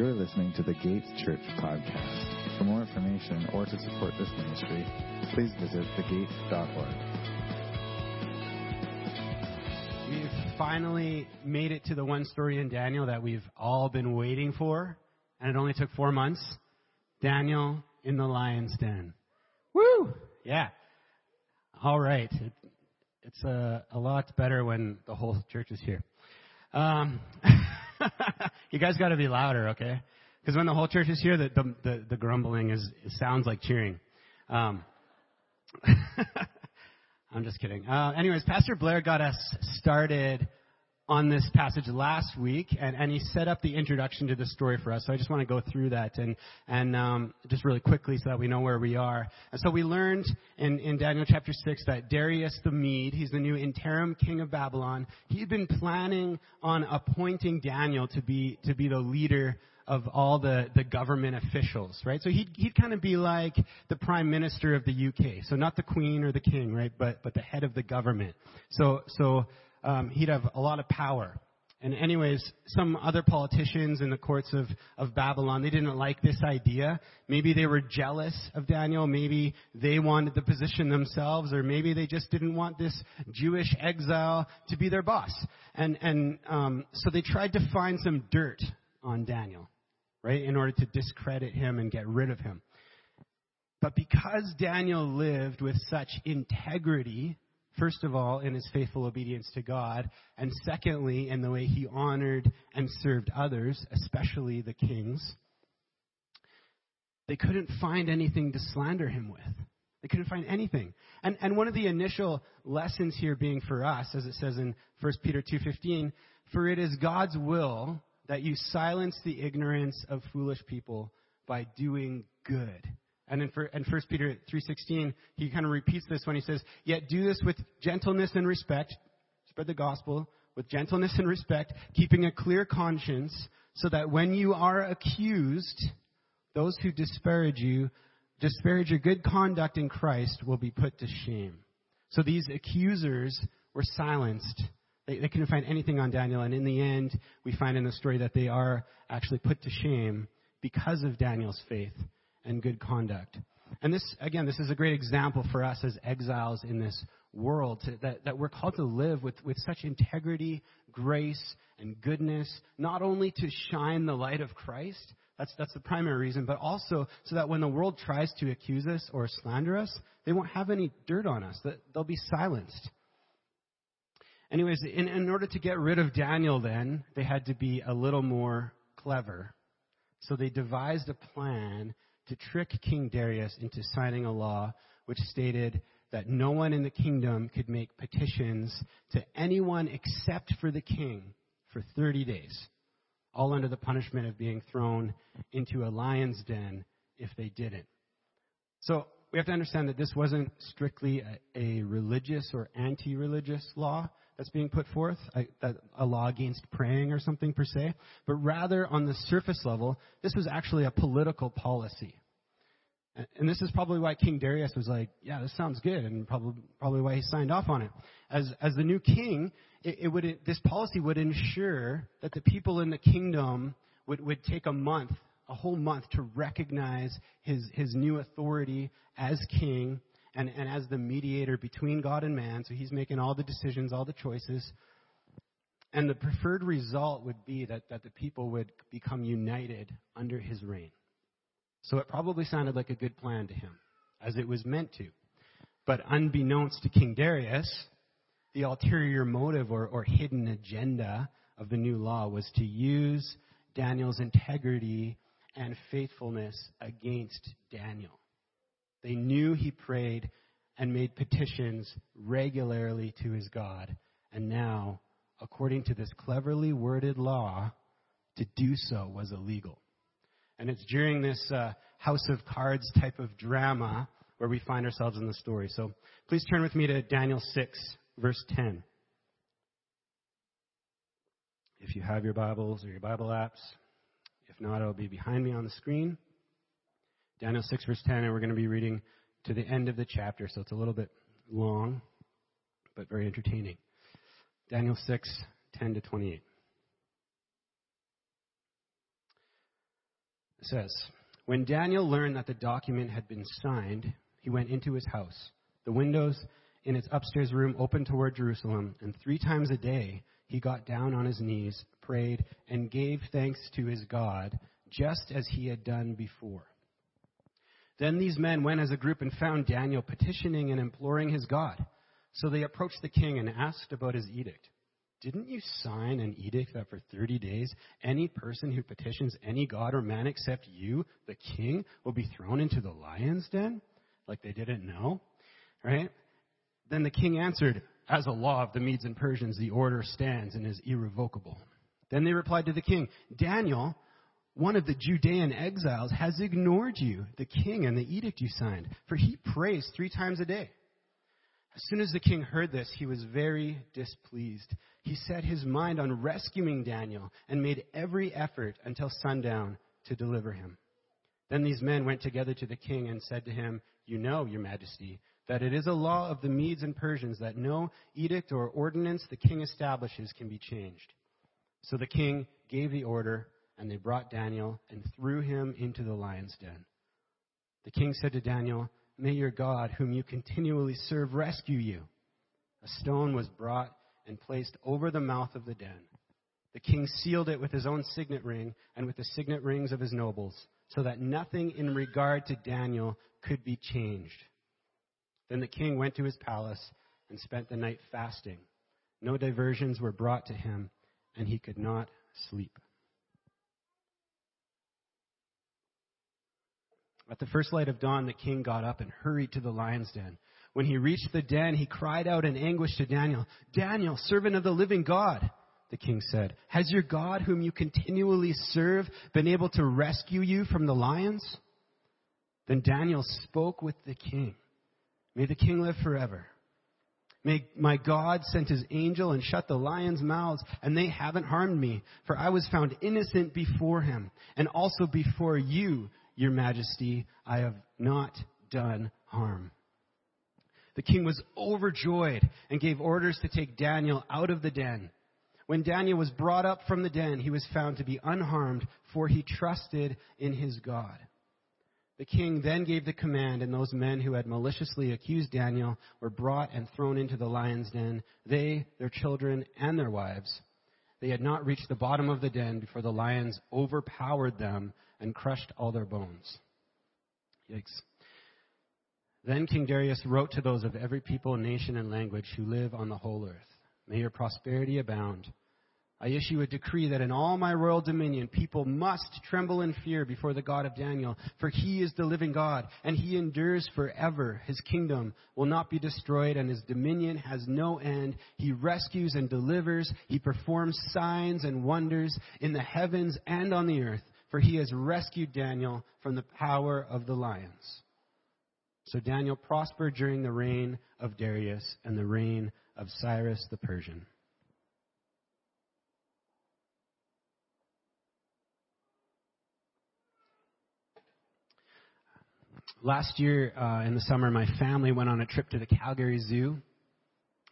You're listening to the Gates Church podcast. For more information or to support this ministry, please visit thegates.org. We've finally made it to the one story in Daniel that we've all been waiting for, and it only took four months. Daniel in the lion's den. Woo! Yeah. All right. It, it's a, a lot better when the whole church is here. Um, you guys got to be louder, okay? Because when the whole church is here, the the, the, the grumbling is sounds like cheering. Um, I'm just kidding. Uh, anyways, Pastor Blair got us started on this passage last week, and, and he set up the introduction to the story for us. So I just want to go through that and and um, just really quickly so that we know where we are. And so we learned in, in Daniel chapter six that Darius the Mede, he's the new interim king of Babylon. He'd been planning on appointing Daniel to be to be the leader of all the, the government officials, right? So he'd, he'd kind of be like the prime minister of the UK. So not the queen or the king, right? But, but the head of the government. So, so, um, he'd have a lot of power. And anyways, some other politicians in the courts of, of Babylon, they didn't like this idea. Maybe they were jealous of Daniel. Maybe they wanted the position themselves, or maybe they just didn't want this Jewish exile to be their boss. And, and um, so they tried to find some dirt on Daniel, right, in order to discredit him and get rid of him. But because Daniel lived with such integrity, first of all, in his faithful obedience to God, and secondly, in the way he honored and served others, especially the kings, they couldn't find anything to slander him with. They couldn't find anything. And, and one of the initial lessons here being for us, as it says in 1 Peter 2.15, for it is God's will that you silence the ignorance of foolish people by doing good. And in, in 1 Peter 3.16, he kind of repeats this when he says, Yet do this with gentleness and respect, spread the gospel, with gentleness and respect, keeping a clear conscience, so that when you are accused, those who disparage you, disparage your good conduct in Christ will be put to shame. So these accusers were silenced. They, they couldn't find anything on Daniel, and in the end, we find in the story that they are actually put to shame because of Daniel's faith and good conduct. And this, again, this is a great example for us as exiles in this world to, that, that we're called to live with, with such integrity, grace, and goodness, not only to shine the light of Christ, that's, that's the primary reason, but also so that when the world tries to accuse us or slander us, they won't have any dirt on us, that they'll be silenced. Anyways, in, in order to get rid of Daniel, then, they had to be a little more clever. So they devised a plan to trick King Darius into signing a law which stated that no one in the kingdom could make petitions to anyone except for the king for 30 days, all under the punishment of being thrown into a lion's den if they didn't. So we have to understand that this wasn't strictly a, a religious or anti religious law that's being put forth, a, a, law against praying or something per se, but rather on the surface level, this was actually a political policy. And, this is probably why King Darius was like, yeah, this sounds good, and probably, probably why he signed off on it. As, as the new king, it, it would, this policy would ensure that the people in the kingdom would, would take a month, a whole month, to recognize his, his new authority as king and, and as the mediator between God and man. So he's making all the decisions, all the choices. And the preferred result would be that, that the people would become united under his reign. So it probably sounded like a good plan to him, as it was meant to. But unbeknownst to King Darius, the ulterior motive or, or hidden agenda of the new law was to use Daniel's integrity and faithfulness against Daniel. They knew he prayed and made petitions regularly to his God. And now, according to this cleverly worded law, to do so was illegal. And it's during this uh, House of Cards type of drama where we find ourselves in the story. So please turn with me to Daniel 6, verse 10. If you have your Bibles or your Bible apps, if not, it'll be behind me on the screen. Daniel 6, verse 10, and we're going to be reading to the end of the chapter, so it's a little bit long, but very entertaining. Daniel 6, 10 to 28. Says, When Daniel learned that the document had been signed, he went into his house. The windows in its upstairs room opened toward Jerusalem, and three times a day he got down on his knees, prayed, and gave thanks to his God, just as he had done before. Then these men went as a group and found Daniel petitioning and imploring his God. So they approached the king and asked about his edict. Didn't you sign an edict that for 30 days any person who petitions any god or man except you, the king, will be thrown into the lion's den? Like they didn't know? Right? Then the king answered, As a law of the Medes and Persians, the order stands and is irrevocable. Then they replied to the king, Daniel, one of the Judean exiles, has ignored you, the king, and the edict you signed, for he prays three times a day. As soon as the king heard this, he was very displeased. He set his mind on rescuing Daniel and made every effort until sundown to deliver him. Then these men went together to the king and said to him, You know, your majesty, that it is a law of the Medes and Persians that no edict or ordinance the king establishes can be changed. So the king gave the order, and they brought Daniel and threw him into the lion's den. The king said to Daniel, May your God, whom you continually serve, rescue you. A stone was brought and placed over the mouth of the den. The king sealed it with his own signet ring and with the signet rings of his nobles, so that nothing in regard to Daniel could be changed. Then the king went to his palace and spent the night fasting. No diversions were brought to him, and he could not sleep. At the first light of dawn, the king got up and hurried to the lion's den. When he reached the den, he cried out in anguish to Daniel, Daniel, servant of the living God. The king said, Has your God, whom you continually serve, been able to rescue you from the lions? Then Daniel spoke with the king. May the king live forever. May my God send his angel and shut the lions' mouths, and they haven't harmed me, for I was found innocent before him, and also before you, your Majesty, I have not done harm. The king was overjoyed and gave orders to take Daniel out of the den. When Daniel was brought up from the den, he was found to be unharmed, for he trusted in his God. The king then gave the command, and those men who had maliciously accused Daniel were brought and thrown into the lion's den, they, their children, and their wives. They had not reached the bottom of the den before the lions overpowered them and crushed all their bones. Yikes. Then King Darius wrote to those of every people, nation, and language who live on the whole earth May your prosperity abound. I issue a decree that in all my royal dominion people must tremble in fear before the God of Daniel, for he is the living God, and he endures forever. His kingdom will not be destroyed, and his dominion has no end. He rescues and delivers. He performs signs and wonders in the heavens and on the earth for he has rescued Daniel from the power of the lions. So Daniel prospered during the reign of Darius and the reign of Cyrus the Persian. Last year uh, in the summer, my family went on a trip to the Calgary Zoo.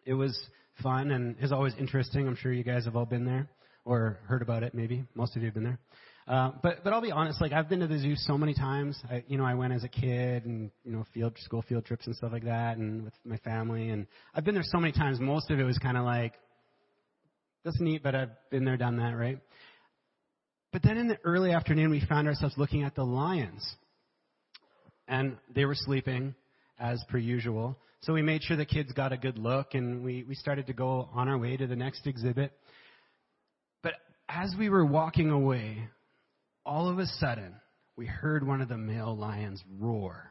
It was fun and is always interesting. I'm sure you guys have all been there or heard about it, maybe. Most of you have been there. Uh, but but I'll be honest, like I've been to the zoo so many times. I, you know, I went as a kid and you know field school field trips and stuff like that, and with my family, and I've been there so many times. Most of it was kind of like that's neat, but I've been there, done that, right? But then in the early afternoon, we found ourselves looking at the lions, and they were sleeping as per usual. So we made sure the kids got a good look, and we we started to go on our way to the next exhibit. But as we were walking away, all of a sudden, we heard one of the male lions roar.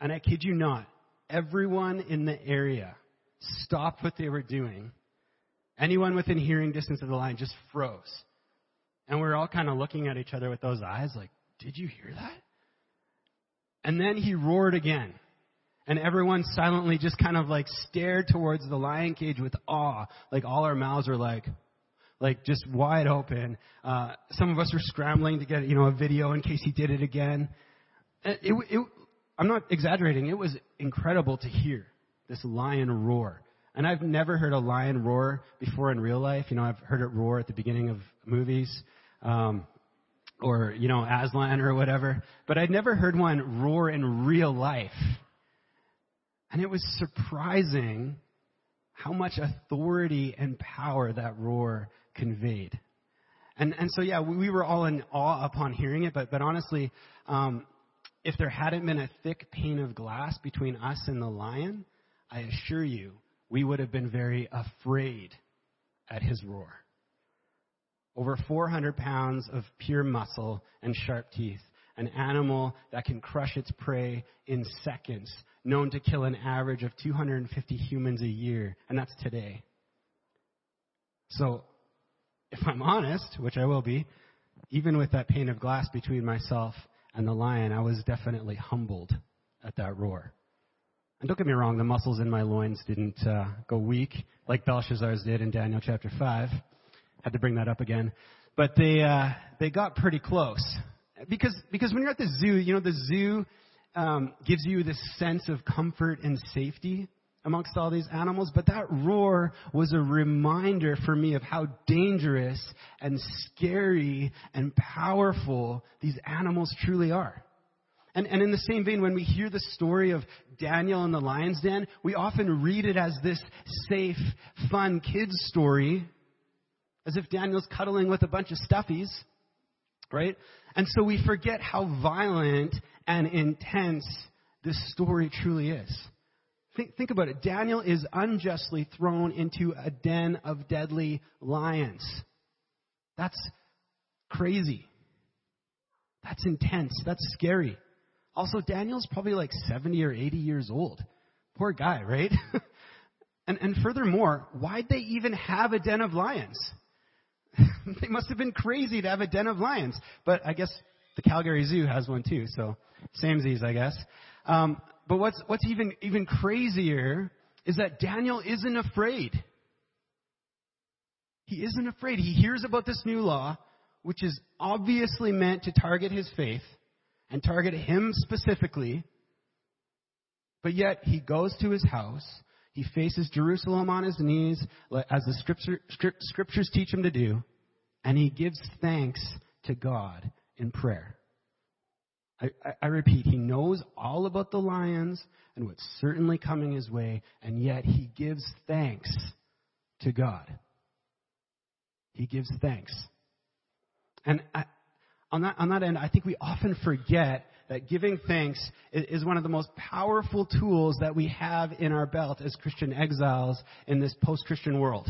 And I kid you not, everyone in the area stopped what they were doing. Anyone within hearing distance of the lion just froze. And we are all kind of looking at each other with those eyes like, did you hear that? And then he roared again. And everyone silently just kind of like stared towards the lion cage with awe. Like all our mouths were like, like just wide open. Uh, some of us were scrambling to get you know a video in case he did it again. It, it, it, I'm not exaggerating. It was incredible to hear this lion roar. And I've never heard a lion roar before in real life. You know, I've heard it roar at the beginning of movies. Um, or, you know, Aslan or whatever, but I'd never heard one roar in real life. And it was surprising how much authority and power that roar conveyed. And, and so, yeah, we were all in awe upon hearing it, but, but honestly, um, if there hadn't been a thick pane of glass between us and the lion, I assure you, we would have been very afraid at his roar. Over 400 pounds of pure muscle and sharp teeth, an animal that can crush its prey in seconds, known to kill an average of 250 humans a year, and that's today. So, if I'm honest, which I will be, even with that pane of glass between myself and the lion, I was definitely humbled at that roar. And don't get me wrong, the muscles in my loins didn't uh, go weak like Belshazzar's did in Daniel chapter 5. Had to bring that up again. But they, uh, they got pretty close. Because, because when you're at the zoo, you know, the zoo um, gives you this sense of comfort and safety amongst all these animals, but that roar was a reminder for me of how dangerous and scary and powerful these animals truly are. And, and in the same vein, when we hear the story of Daniel in the lion's den, we often read it as this safe, fun kids story, as if Daniel's cuddling with a bunch of stuffies, right? And so we forget how violent and intense this story truly is. Think, think, about it. Daniel is unjustly thrown into a den of deadly lions. That's crazy. That's intense. That's scary. Also, Daniel's probably like 70 or 80 years old. Poor guy, right? and, and furthermore, why'd they even have a den of lions? they must have been crazy to have a den of lions. But I guess the Calgary Zoo has one too, so samesies, I guess. Um, but what's, what's even, even crazier is that Daniel isn't afraid. He isn't afraid. He hears about this new law, which is obviously meant to target his faith and target him specifically. But yet he goes to his house. He faces Jerusalem on his knees, as the scripture, scriptures teach him to do, and he gives thanks to God in prayer. I, I, repeat, he knows all about the lions and what's certainly coming his way, and yet he gives thanks to God. He gives thanks. And I, on, that, on that end, I think we often forget that giving thanks is one of the most powerful tools that we have in our belt as Christian exiles in this post Christian world.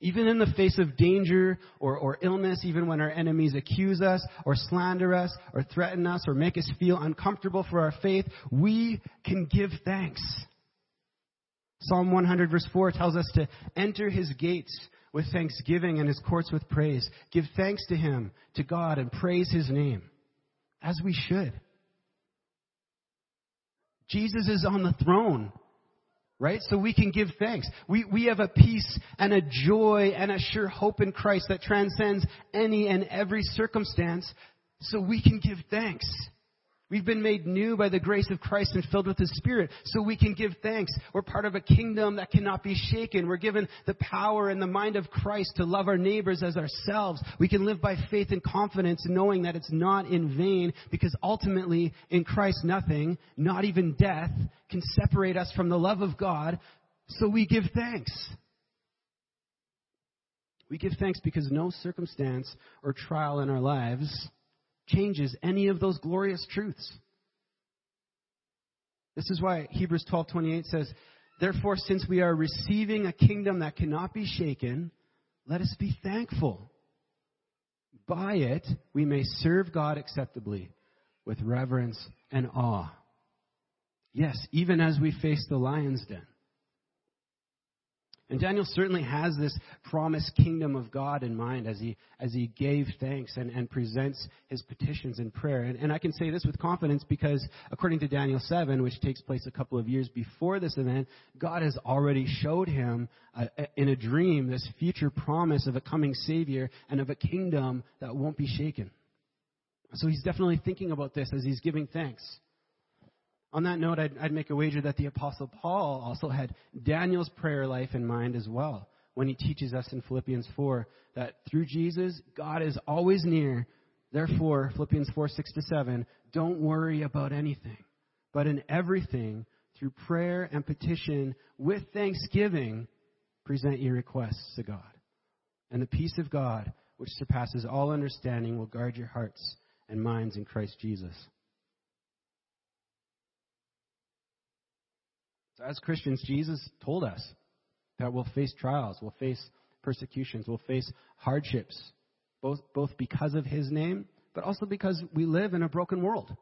Even in the face of danger or, or illness, even when our enemies accuse us or slander us or threaten us or make us feel uncomfortable for our faith, we can give thanks. Psalm 100 verse 4 tells us to enter his gates with thanksgiving and his courts with praise. Give thanks to him, to God, and praise his name, as we should. Jesus is on the throne right? So we can give thanks. We, we have a peace and a joy and a sure hope in Christ that transcends any and every circumstance, so we can give thanks. We've been made new by the grace of Christ and filled with His Spirit, so we can give thanks. We're part of a kingdom that cannot be shaken. We're given the power and the mind of Christ to love our neighbors as ourselves. We can live by faith and confidence, knowing that it's not in vain, because ultimately, in Christ, nothing, not even death, can separate us from the love of God, so we give thanks. We give thanks because no circumstance or trial in our lives changes any of those glorious truths. This is why Hebrews 12:28 says, "Therefore since we are receiving a kingdom that cannot be shaken, let us be thankful. By it we may serve God acceptably with reverence and awe." Yes, even as we face the lion's den. And Daniel certainly has this promised kingdom of God in mind as he, as he gave thanks and, and presents his petitions in prayer. And, and I can say this with confidence because according to Daniel 7, which takes place a couple of years before this event, God has already showed him in a dream this future promise of a coming Savior and of a kingdom that won't be shaken. So he's definitely thinking about this as he's giving thanks. On that note, I'd, I'd, make a wager that the Apostle Paul also had Daniel's prayer life in mind as well when he teaches us in Philippians 4 that through Jesus, God is always near. Therefore, Philippians 4, 6 to 7, don't worry about anything, but in everything, through prayer and petition, with thanksgiving, present your requests to God. And the peace of God, which surpasses all understanding, will guard your hearts and minds in Christ Jesus. So, as Christians, Jesus told us that we'll face trials, we'll face persecutions, we'll face hardships, both, both because of His name, but also because we live in a broken world.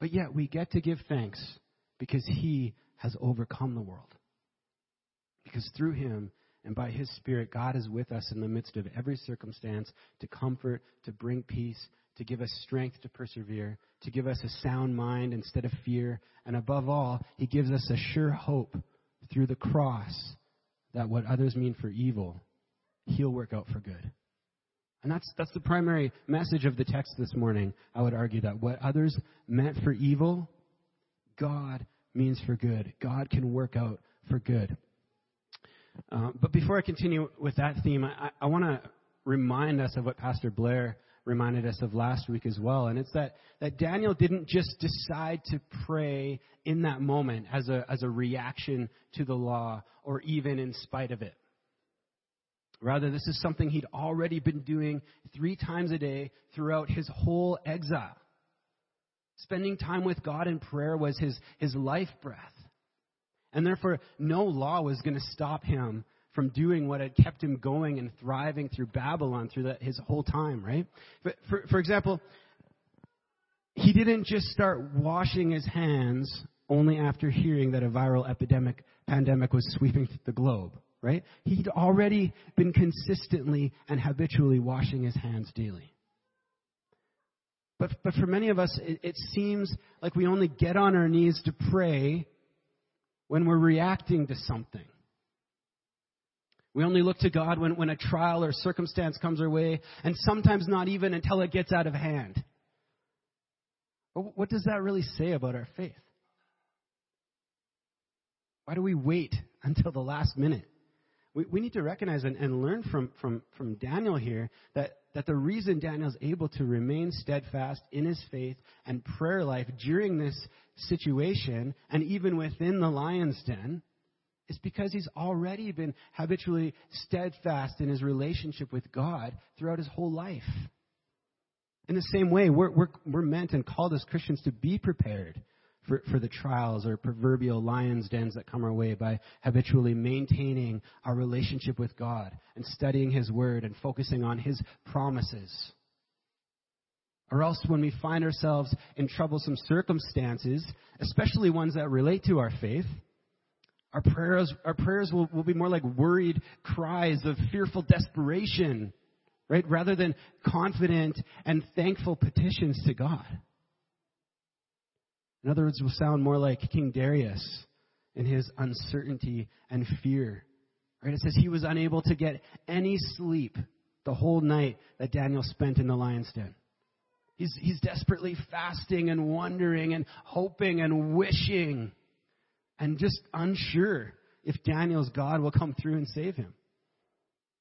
But yet, we get to give thanks because He has overcome the world. Because through Him and by His Spirit, God is with us in the midst of every circumstance to comfort, to bring peace, to give us strength to persevere, to give us a sound mind instead of fear, and above all, He gives us a sure hope through the cross that what others mean for evil, He'll work out for good. And that's, that's the primary message of the text this morning. I would argue that what others meant for evil, God means for good. God can work out for good. Uh, but before I continue with that theme, I, I want to remind us of what Pastor Blair reminded us of last week as well. And it's that, that Daniel didn't just decide to pray in that moment as a, as a reaction to the law or even in spite of it. Rather, this is something he'd already been doing three times a day throughout his whole exile. Spending time with God in prayer was his, his life breath. And therefore, no law was going to stop him from doing what had kept him going and thriving through Babylon through the, his whole time, right? But for, for example, he didn't just start washing his hands only after hearing that a viral epidemic, pandemic was sweeping the globe, right? He'd already been consistently and habitually washing his hands daily. But, but for many of us, it, it seems like we only get on our knees to pray when we're reacting to something. We only look to God when, when a trial or circumstance comes our way, and sometimes not even until it gets out of hand. But what does that really say about our faith? Why do we wait until the last minute? We, we need to recognize and, and learn from, from, from Daniel here that, that the reason Daniel's able to remain steadfast in his faith and prayer life during this situation and even within the lion's den is because he's already been habitually steadfast in his relationship with God throughout his whole life. In the same way, we're, we're, we're meant and called as Christians to be prepared for, for the trials or proverbial lion's dens that come our way by habitually maintaining our relationship with God and studying His Word and focusing on His promises. Or else, when we find ourselves in troublesome circumstances, especially ones that relate to our faith, our prayers, our prayers will, will be more like worried cries of fearful desperation, right? Rather than confident and thankful petitions to God. In other words, will sound more like King Darius in his uncertainty and fear. Right? It says he was unable to get any sleep the whole night that Daniel spent in the lion's den. He's, he's desperately fasting and wondering and hoping and wishing and just unsure if Daniel's God will come through and save him.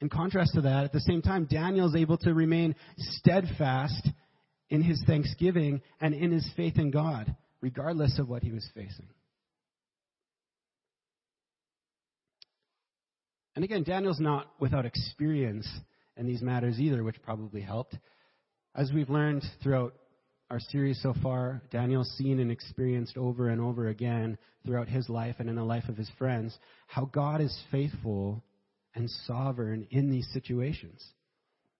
In contrast to that, at the same time, Daniel is able to remain steadfast in his thanksgiving and in his faith in God, regardless of what he was facing. And again, Daniel's not without experience in these matters either, which probably helped. As we've learned throughout our series so far, Daniel's seen and experienced over and over again throughout his life and in the life of his friends how God is faithful and sovereign in these situations.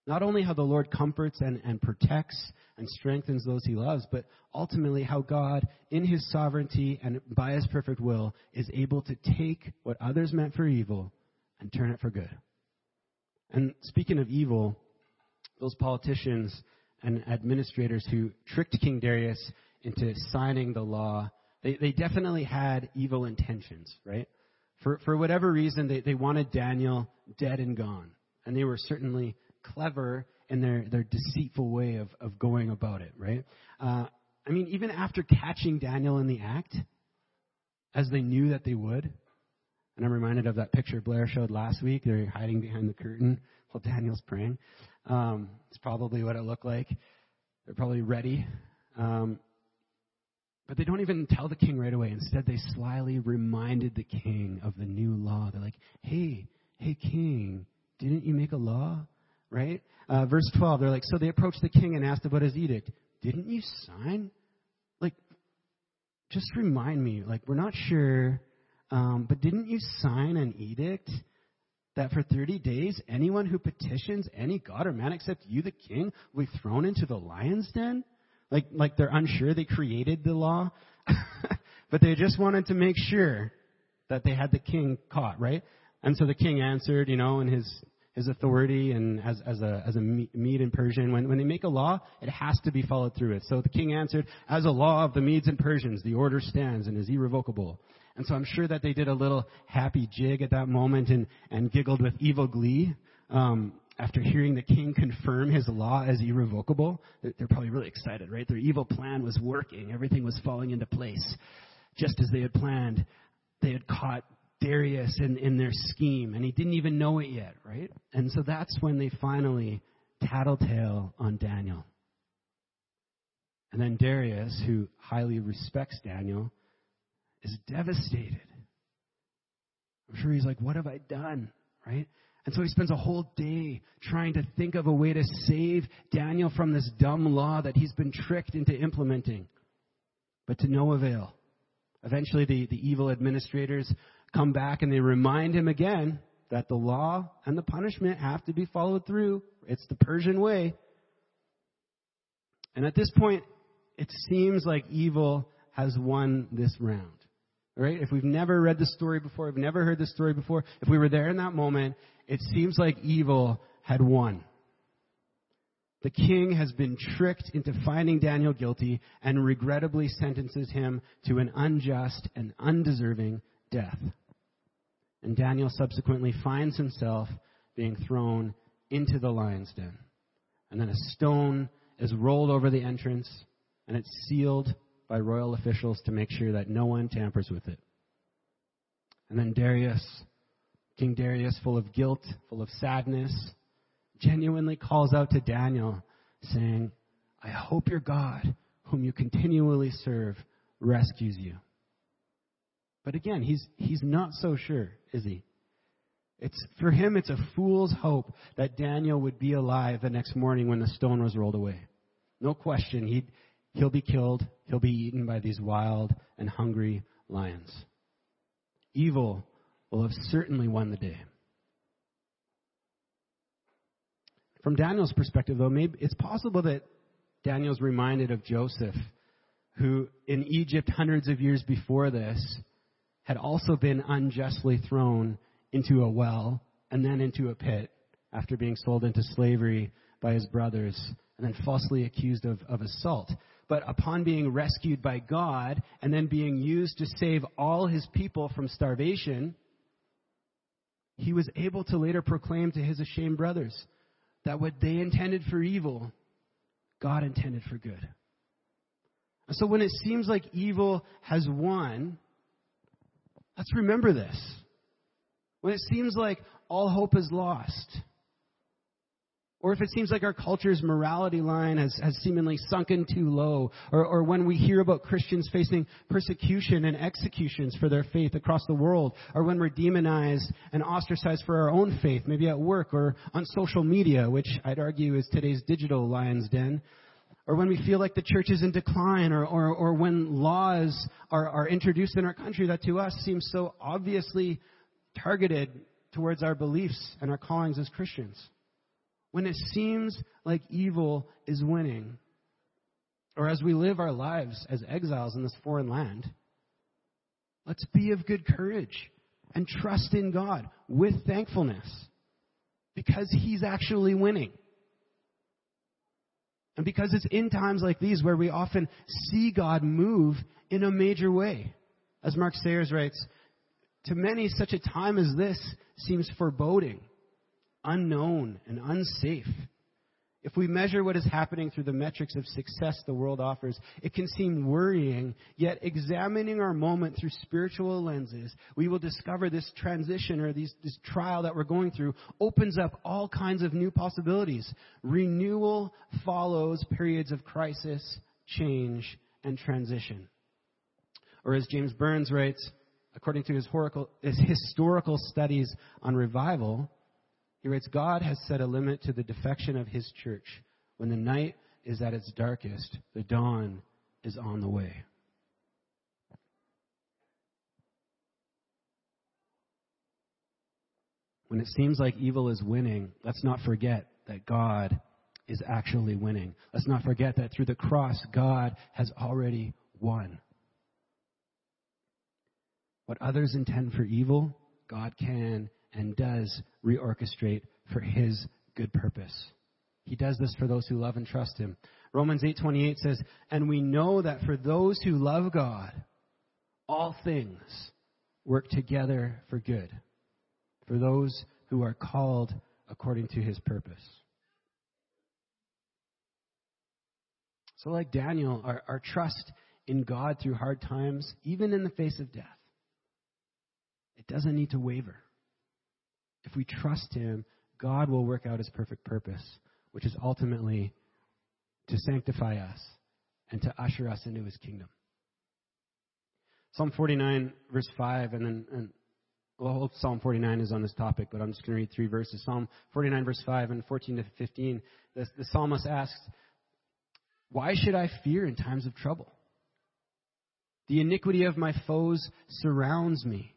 Not only how the Lord comforts and, and protects and strengthens those he loves, but ultimately how God, in his sovereignty and by his perfect will, is able to take what others meant for evil and turn it for good. And speaking of evil, those politicians and administrators who tricked King Darius into signing the law, they, they definitely had evil intentions, right? For, for whatever reason, they, they wanted Daniel dead and gone. And they were certainly clever in their, their deceitful way of, of going about it, right? Uh, I mean, even after catching Daniel in the act, as they knew that they would, And I'm reminded of that picture Blair showed last week. They're hiding behind the curtain while Daniel's praying. Um, it's probably what it looked like. They're probably ready. Um, but they don't even tell the king right away. Instead, they slyly reminded the king of the new law. They're like, hey, hey, king, didn't you make a law? Right? Uh, verse 12, they're like, so they approached the king and asked about his edict. Didn't you sign? Like, just remind me, like, we're not sure, um, but didn't you sign an edict that for 30 days, anyone who petitions any god or man except you, the king, will be thrown into the lion's den? Like, like they're unsure they created the law, but they just wanted to make sure that they had the king caught, right? And so the king answered, you know, in his his authority and as, as a, as a Mede and Persian. When, when they make a law, it has to be followed through it. So the king answered, as a law of the Medes and Persians, the order stands and is irrevocable. And so I'm sure that they did a little happy jig at that moment and, and giggled with evil glee. Um, after hearing the king confirm his law as irrevocable, they're probably really excited, right? Their evil plan was working. Everything was falling into place just as they had planned. They had caught Darius in, in their scheme, and he didn't even know it yet, right? And so that's when they finally tattletale on Daniel. And then Darius, who highly respects Daniel, is devastated. I'm sure he's like, What have I done? Right? And so he spends a whole day trying to think of a way to save Daniel from this dumb law that he's been tricked into implementing, but to no avail. Eventually, the, the evil administrators come back and they remind him again that the law and the punishment have to be followed through. It's the Persian way. And at this point, it seems like evil has won this round. Right? If we've never read the story before, if we've never heard the story before, if we were there in that moment, it seems like evil had won. The king has been tricked into finding Daniel guilty and regrettably sentences him to an unjust and undeserving death. And Daniel subsequently finds himself being thrown into the lion's den. And then a stone is rolled over the entrance, and it's sealed by royal officials to make sure that no one tampers with it. And then Darius, King Darius, full of guilt, full of sadness, genuinely calls out to Daniel, saying, I hope your God, whom you continually serve, rescues you. But again, he's, he's not so sure, is he? It's, for him, it's a fool's hope that Daniel would be alive the next morning when the stone was rolled away. No question, he'd, he'll be killed, he'll be eaten by these wild and hungry lions. Evil will have certainly won the day. From Daniel's perspective, though, maybe it's possible that Daniel's reminded of Joseph, who in Egypt hundreds of years before this had also been unjustly thrown into a well and then into a pit after being sold into slavery by his brothers and then falsely accused of, of assault. But upon being rescued by God and then being used to save all his people from starvation, he was able to later proclaim to his ashamed brothers that what they intended for evil, God intended for good. And So when it seems like evil has won, let's remember this. When it seems like all hope is lost, or if it seems like our culture's morality line has, has seemingly sunken too low, or, or when we hear about Christians facing persecution and executions for their faith across the world, or when we're demonized and ostracized for our own faith, maybe at work or on social media, which I'd argue is today's digital lion's den, or when we feel like the church is in decline, or, or, or when laws are, are introduced in our country that to us seem so obviously targeted towards our beliefs and our callings as Christians when it seems like evil is winning, or as we live our lives as exiles in this foreign land, let's be of good courage and trust in God with thankfulness because He's actually winning. And because it's in times like these where we often see God move in a major way. As Mark Sayers writes, to many such a time as this seems foreboding unknown and unsafe. If we measure what is happening through the metrics of success the world offers, it can seem worrying, yet examining our moment through spiritual lenses, we will discover this transition or these, this trial that we're going through opens up all kinds of new possibilities. Renewal follows periods of crisis, change, and transition. Or as James Burns writes, according to his, his historical studies on revival, he writes, God has set a limit to the defection of his church. When the night is at its darkest, the dawn is on the way. When it seems like evil is winning, let's not forget that God is actually winning. Let's not forget that through the cross, God has already won. What others intend for evil, God can and does reorchestrate for his good purpose. He does this for those who love and trust him. Romans 8:28 says, "And we know that for those who love God, all things work together for good, for those who are called according to his purpose." So like Daniel, our, our trust in God through hard times, even in the face of death, it doesn't need to waver. If we trust Him, God will work out His perfect purpose, which is ultimately to sanctify us and to usher us into His kingdom. Psalm 49, verse 5, and then, and, well, Psalm 49 is on this topic, but I'm just going to read three verses. Psalm 49, verse 5, and 14 to 15. The, the psalmist asks, Why should I fear in times of trouble? The iniquity of my foes surrounds me.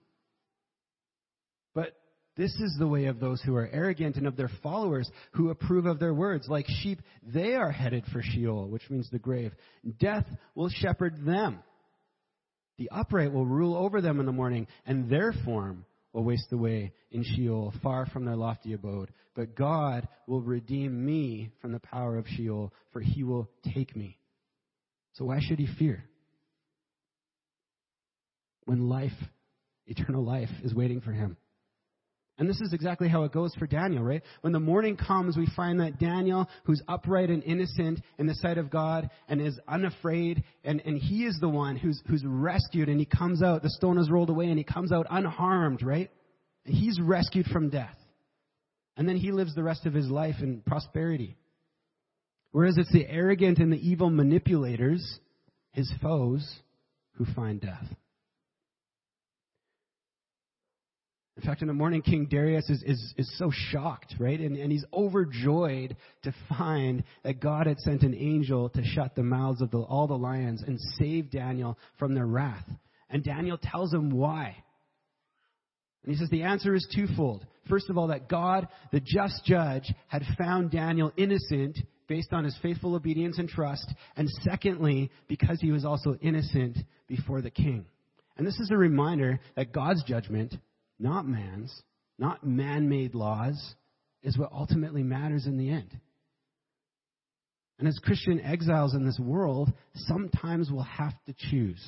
But this is the way of those who are arrogant and of their followers who approve of their words. Like sheep, they are headed for Sheol, which means the grave. Death will shepherd them. The upright will rule over them in the morning, and their form will waste away in Sheol, far from their lofty abode. But God will redeem me from the power of Sheol, for he will take me. So why should he fear? When life, eternal life, is waiting for him. And this is exactly how it goes for Daniel, right? When the morning comes, we find that Daniel, who's upright and innocent in the sight of God and is unafraid, and, and he is the one who's, who's rescued and he comes out, the stone is rolled away and he comes out unharmed, right? And he's rescued from death. And then he lives the rest of his life in prosperity. Whereas it's the arrogant and the evil manipulators, his foes, who find death. In fact, in the morning, King Darius is, is, is so shocked, right? And, and he's overjoyed to find that God had sent an angel to shut the mouths of the, all the lions and save Daniel from their wrath. And Daniel tells him why. And he says the answer is twofold. First of all, that God, the just judge, had found Daniel innocent based on his faithful obedience and trust. And secondly, because he was also innocent before the king. And this is a reminder that God's judgment not man's, not man made laws, is what ultimately matters in the end. And as Christian exiles in this world, sometimes we'll have to choose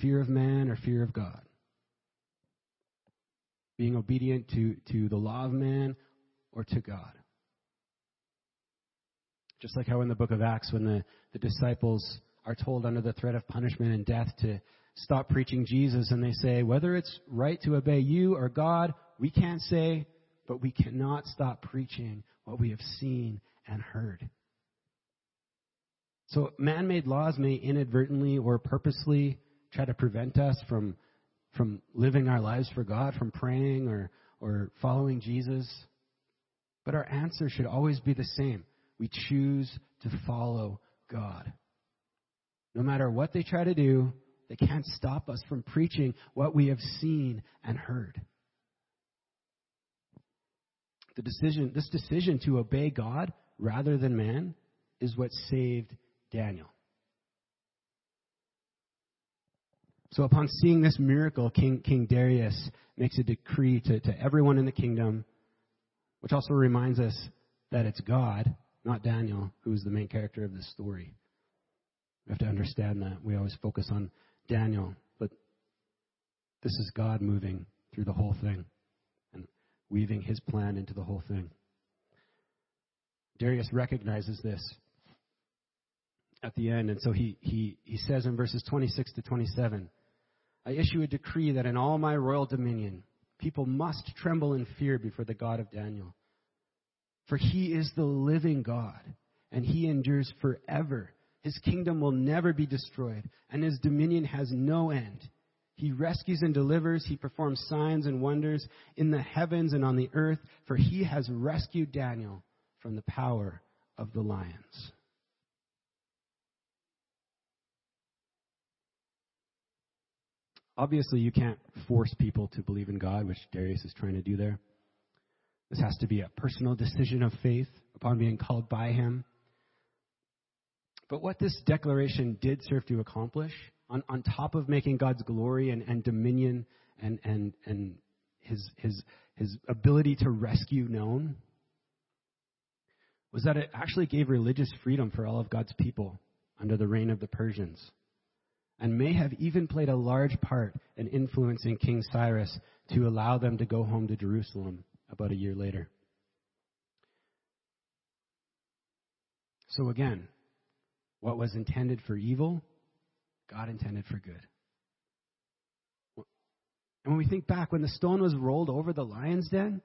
fear of man or fear of God. Being obedient to, to the law of man or to God. Just like how in the book of Acts, when the, the disciples are told under the threat of punishment and death to, stop preaching Jesus and they say, whether it's right to obey you or God, we can't say, but we cannot stop preaching what we have seen and heard. So man made laws may inadvertently or purposely try to prevent us from, from living our lives for God, from praying or, or following Jesus. But our answer should always be the same. We choose to follow God. No matter what they try to do, they can't stop us from preaching what we have seen and heard. The decision, this decision to obey God rather than man is what saved Daniel. So upon seeing this miracle, King, King Darius makes a decree to, to everyone in the kingdom, which also reminds us that it's God, not Daniel, who is the main character of this story. We have to understand that. We always focus on Daniel, but this is God moving through the whole thing and weaving his plan into the whole thing. Darius recognizes this at the end, and so he, he, he says in verses 26 to 27 I issue a decree that in all my royal dominion, people must tremble in fear before the God of Daniel. For he is the living God, and he endures forever. His kingdom will never be destroyed, and his dominion has no end. He rescues and delivers. He performs signs and wonders in the heavens and on the earth, for he has rescued Daniel from the power of the lions. Obviously, you can't force people to believe in God, which Darius is trying to do there. This has to be a personal decision of faith upon being called by him. But what this declaration did serve to accomplish, on, on top of making God's glory and, and dominion and, and, and his, his, his ability to rescue known, was that it actually gave religious freedom for all of God's people under the reign of the Persians, and may have even played a large part in influencing King Cyrus to allow them to go home to Jerusalem about a year later. So again, what was intended for evil, God intended for good. And when we think back, when the stone was rolled over the lion's den,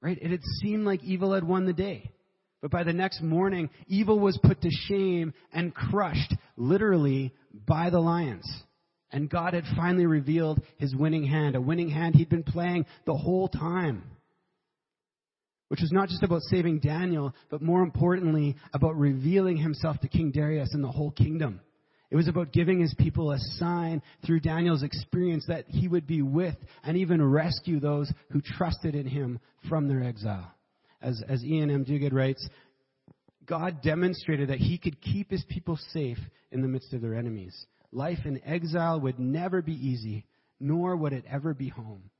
right, it had seemed like evil had won the day. But by the next morning, evil was put to shame and crushed, literally, by the lions. And God had finally revealed his winning hand, a winning hand he'd been playing the whole time which was not just about saving Daniel, but more importantly, about revealing himself to King Darius and the whole kingdom. It was about giving his people a sign through Daniel's experience that he would be with and even rescue those who trusted in him from their exile. As, as Iain M. Duguid writes, God demonstrated that he could keep his people safe in the midst of their enemies. Life in exile would never be easy, nor would it ever be home.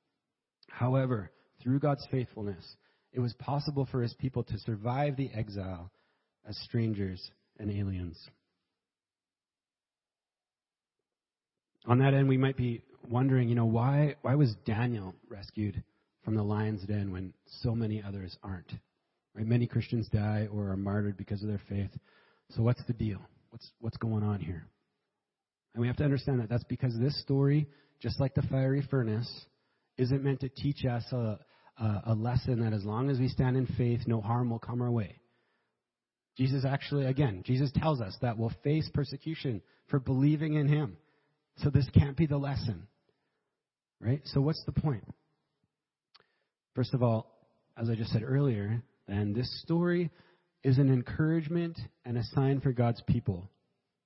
However, through God's faithfulness, it was possible for his people to survive the exile as strangers and aliens. On that end, we might be wondering, you know, why, why was Daniel rescued from the lion's den when so many others aren't? Right? Many Christians die or are martyred because of their faith. So what's the deal? What's, what's going on here? And we have to understand that that's because this story, just like the fiery furnace, isn't meant to teach us a, a, a lesson that as long as we stand in faith, no harm will come our way. Jesus actually, again, Jesus tells us that we'll face persecution for believing in Him. So this can't be the lesson. Right? So what's the point? First of all, as I just said earlier, then this story is an encouragement and a sign for God's people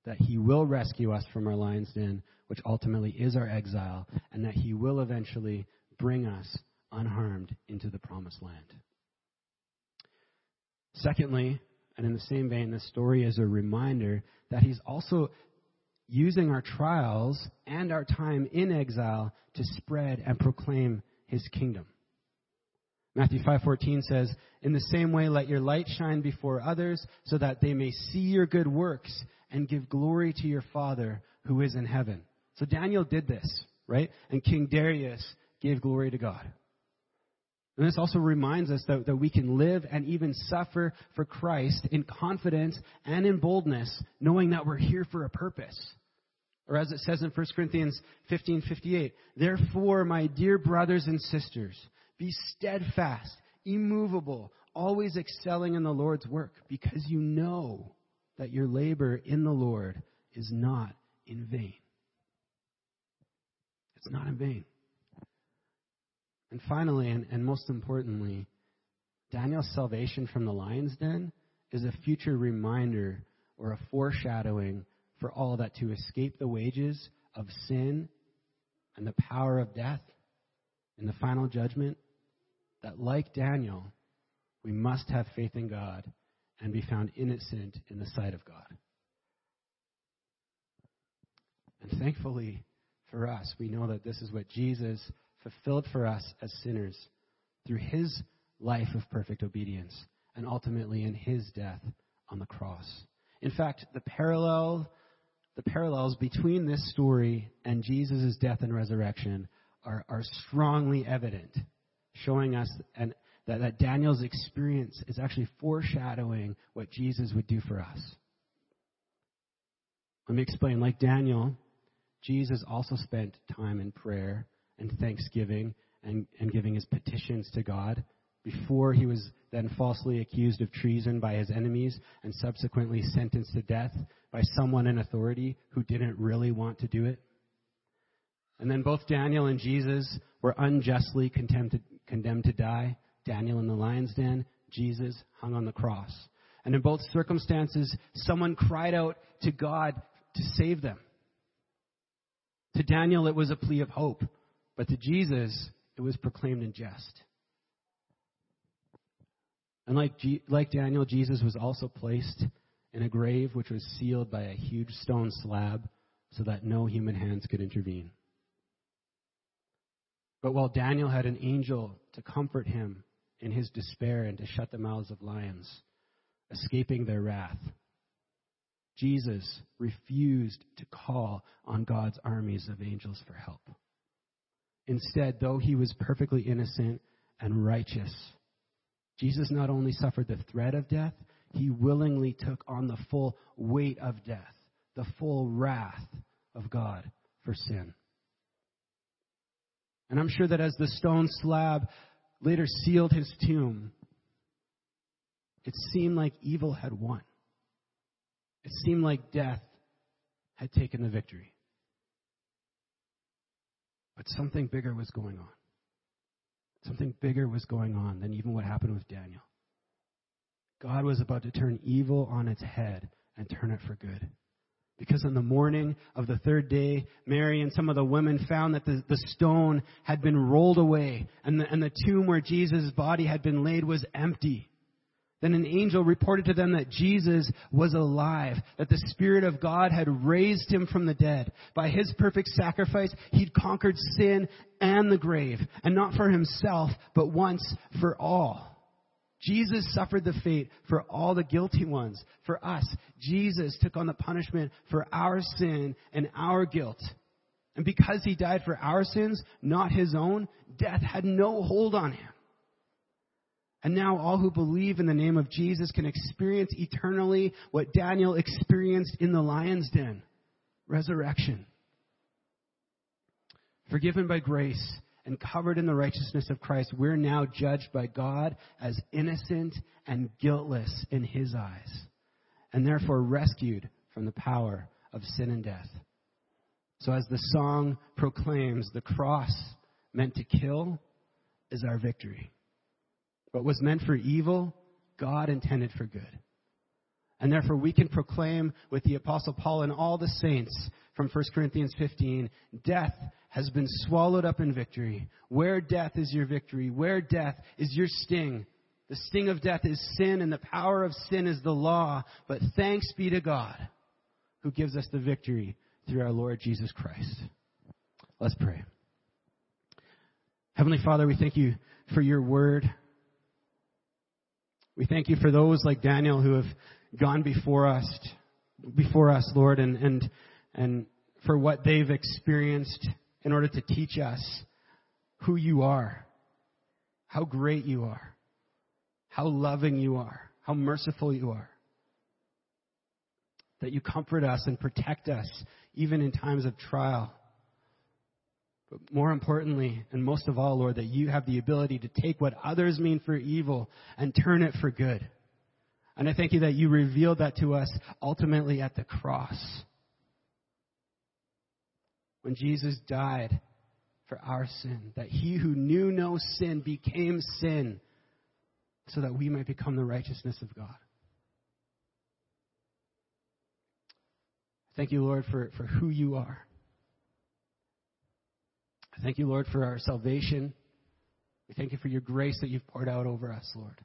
that He will rescue us from our lion's den, which ultimately is our exile, and that He will eventually bring us unharmed into the promised land. Secondly, and in the same vein, this story is a reminder that he's also using our trials and our time in exile to spread and proclaim his kingdom. Matthew 5:14 says, "In the same way let your light shine before others so that they may see your good works and give glory to your Father who is in heaven." So Daniel did this, right? And King Darius gave glory to God. And this also reminds us that, that we can live and even suffer for Christ in confidence and in boldness, knowing that we're here for a purpose. Or as it says in 1 Corinthians 15:58, "Therefore, my dear brothers and sisters, be steadfast, immovable, always excelling in the Lord's work, because you know that your labor in the Lord is not in vain." It's not in vain. And finally, and, and most importantly, Daniel's salvation from the lion's den is a future reminder or a foreshadowing for all that to escape the wages of sin and the power of death in the final judgment, that like Daniel, we must have faith in God and be found innocent in the sight of God. And thankfully for us, we know that this is what Jesus fulfilled for us as sinners through his life of perfect obedience and ultimately in his death on the cross. In fact, the parallel the parallels between this story and Jesus' death and resurrection are, are strongly evident, showing us and that, that Daniel's experience is actually foreshadowing what Jesus would do for us. Let me explain. Like Daniel, Jesus also spent time in prayer and thanksgiving and, and giving his petitions to God before he was then falsely accused of treason by his enemies and subsequently sentenced to death by someone in authority who didn't really want to do it. And then both Daniel and Jesus were unjustly condemned to, condemned to die. Daniel in the lion's den, Jesus hung on the cross. And in both circumstances, someone cried out to God to save them. To Daniel, it was a plea of hope, but to Jesus, it was proclaimed in jest. And like, G- like Daniel, Jesus was also placed in a grave which was sealed by a huge stone slab so that no human hands could intervene. But while Daniel had an angel to comfort him in his despair and to shut the mouths of lions, escaping their wrath, Jesus refused to call on God's armies of angels for help. Instead, though he was perfectly innocent and righteous, Jesus not only suffered the threat of death, he willingly took on the full weight of death, the full wrath of God for sin. And I'm sure that as the stone slab later sealed his tomb, it seemed like evil had won. It seemed like death had taken the victory. But something bigger was going on. Something bigger was going on than even what happened with Daniel. God was about to turn evil on its head and turn it for good. Because on the morning of the third day, Mary and some of the women found that the, the stone had been rolled away and the, and the tomb where Jesus' body had been laid was empty. Then an angel reported to them that Jesus was alive, that the Spirit of God had raised him from the dead. By his perfect sacrifice, he'd conquered sin and the grave, and not for himself, but once for all. Jesus suffered the fate for all the guilty ones. For us, Jesus took on the punishment for our sin and our guilt. And because he died for our sins, not his own, death had no hold on him. And now all who believe in the name of Jesus can experience eternally what Daniel experienced in the lion's den resurrection. Forgiven by grace and covered in the righteousness of Christ, we're now judged by God as innocent and guiltless in his eyes, and therefore rescued from the power of sin and death. So, as the song proclaims, the cross meant to kill is our victory. What was meant for evil, God intended for good. And therefore we can proclaim with the apostle Paul and all the saints from 1 Corinthians 15, death has been swallowed up in victory. Where death is your victory? Where death is your sting? The sting of death is sin and the power of sin is the law. But thanks be to God who gives us the victory through our Lord Jesus Christ. Let's pray. Heavenly Father, we thank you for your word. We thank you for those like Daniel who have gone before us, before us, Lord, and, and, and for what they've experienced in order to teach us who you are, how great you are, how loving you are, how merciful you are. That you comfort us and protect us even in times of trial. But more importantly, and most of all, Lord, that you have the ability to take what others mean for evil and turn it for good. And I thank you that you revealed that to us ultimately at the cross. When Jesus died for our sin, that he who knew no sin became sin so that we might become the righteousness of God. Thank you, Lord, for, for who you are. I thank you, Lord, for our salvation. We thank you for your grace that you've poured out over us, Lord.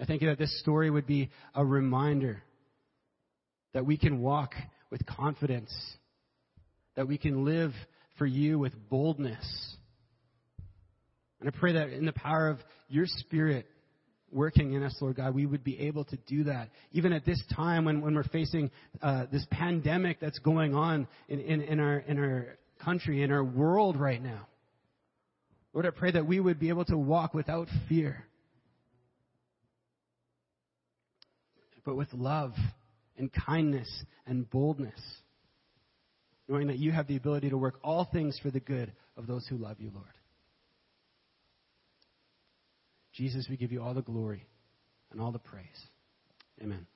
I thank you that this story would be a reminder that we can walk with confidence, that we can live for you with boldness. And I pray that in the power of your Spirit working in us, Lord God, we would be able to do that. Even at this time when, when we're facing uh, this pandemic that's going on in, in, in, our, in our country, in our world right now. Lord, I pray that we would be able to walk without fear, but with love and kindness and boldness, knowing that you have the ability to work all things for the good of those who love you, Lord. Jesus, we give you all the glory and all the praise. Amen.